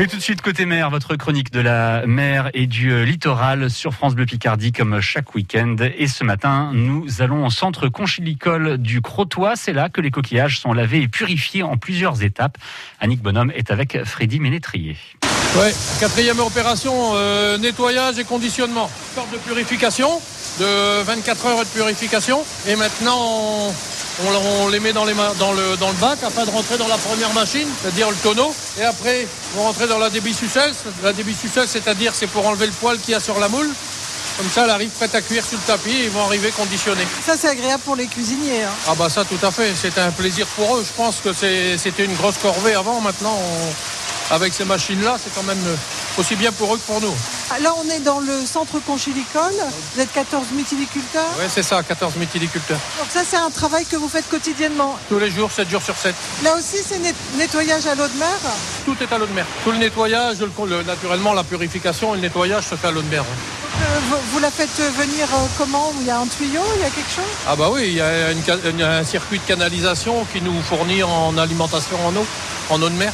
Et tout de suite, côté mer, votre chronique de la mer et du euh, littoral sur France Bleu Picardie, comme chaque week-end. Et ce matin, nous allons au centre conchilicole du Crotoy. C'est là que les coquillages sont lavés et purifiés en plusieurs étapes. Annick Bonhomme est avec Freddy Ménétrier. Ouais, quatrième opération, euh, nettoyage et conditionnement. Sorte de purification, de 24 heures de purification. Et maintenant, on- on les met dans, les ma- dans, le, dans le bac afin de rentrer dans la première machine, c'est-à-dire le tonneau. Et après, on rentrer dans la débissucelle. La débissucelle, c'est-à-dire c'est pour enlever le poil qu'il y a sur la moule. Comme ça, elle arrive prête à cuire sur le tapis et ils vont arriver conditionnés. Ça, c'est agréable pour les cuisiniers. hein. Ah bah ça tout à fait, c'est un plaisir pour eux. Je pense que c'était une grosse corvée avant. Maintenant, on- avec ces machines-là, c'est quand même euh, aussi bien pour eux que pour nous. Ah, Là, on est dans le centre conchilicole. Vous êtes 14 mytiliculteurs. Oui, c'est ça, 14 mytiliculteurs. Donc ça, c'est un travail que vous faites quotidiennement. Tous les jours, 7 jours sur 7. Là aussi, c'est net- nettoyage à l'eau de mer. Tout est à l'eau de mer. Tout le nettoyage, le- le- naturellement, la purification et le nettoyage se fait à l'eau de mer. euh, vous, vous la faites venir euh, comment? Il y a un tuyau Il y a quelque chose? Ah bah oui, il y a une ca- une- un circuit de canalisation qui nous fournit en alimentation en eau, en eau de mer.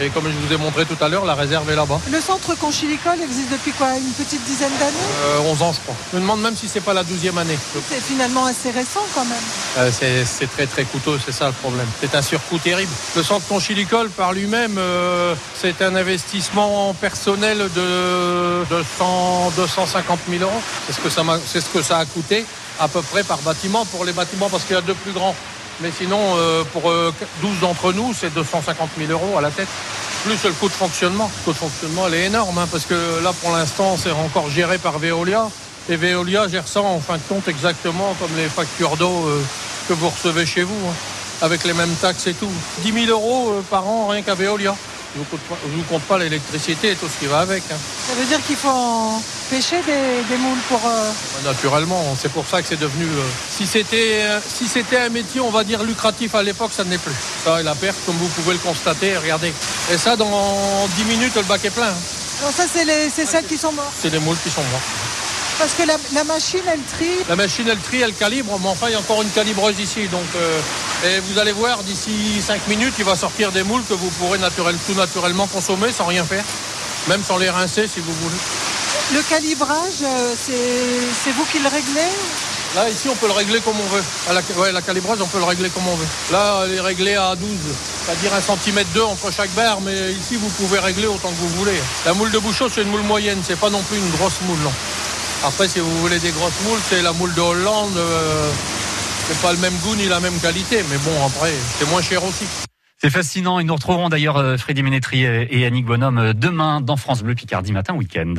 Et comme je vous ai montré tout à l'heure, la réserve est là-bas. Le centre conchilicole existe depuis quoi Une petite dizaine d'années Euh, 11 ans, je crois. Je me demande même si c'est pas la 12e année. C'est finalement assez récent quand même. Euh, c'est très très coûteux, c'est ça le problème. C'est un surcoût terrible. Le centre conchilicole par lui-même, euh, c'est un investissement personnel de 200, 250 000 euros. C'est ce, que ça ce que ça a coûté à peu près par bâtiment pour les bâtiments parce qu'il y a deux plus grands. Mais sinon, euh, pour euh, 12 d'entre nous, c'est 250 000 euros à la tête. Plus le coût de fonctionnement. Le coût de fonctionnement, elle est énorme hein, parce que là, pour l'instant, c'est encore géré par Veolia. Et Veolia gère ça en fin de compte exactement comme les factures d'eau euh, que vous recevez chez vous, hein, avec les mêmes taxes et tout. 10 000 euros euh, par an rien qu'à Veolia. Je ne vous, compte pas- je vous compte pas l'électricité et tout ce qui va avec. hein. Ça veut dire qu'il faut en pêcher des, des moules pour... euh, Naturellement, c'est pour ça que c'est devenu. euh, si c'était euh, si c'était un métier, on va dire lucratif à l'époque, ça ne l'est plus. Ça et la perte, comme vous pouvez le constater, regardez. Et ça, dans 10 minutes, le bac est plein. hein. Alors ça, c'est les- c'est celles qui sont mortes. C'est les moules qui sont morts. Parce que la, la machine, elle trie. La machine, elle trie, elle calibre, mais enfin, il y a encore une calibreuse ici. Donc, euh, et vous allez voir, d'ici 5 minutes, il va sortir des moules que vous pourrez naturel, tout naturellement consommer sans rien faire. Même sans les rincer, si vous voulez. Le calibrage, euh, c'est c'est vous qui le réglez Là, ici, on peut le régler comme on veut. À la, ouais, la calibreuse, on peut le régler comme on veut. Là, elle est réglée à 12, c'est-à-dire un centimètre 2 entre chaque barre, mais ici, vous pouvez régler autant que vous voulez. La moule de bouchon, c'est une moule moyenne, c'est pas non plus une grosse moule, non. Après, si vous voulez des grosses moules, c'est la moule de Hollande. euh, c'est pas le même goût ni la même qualité, mais bon, après, c'est moins cher aussi. C'est fascinant et nous retrouverons d'ailleurs euh, Freddy Ménétrier et Annick Bonhomme euh, demain dans France Bleu Picardie Matin Week-end.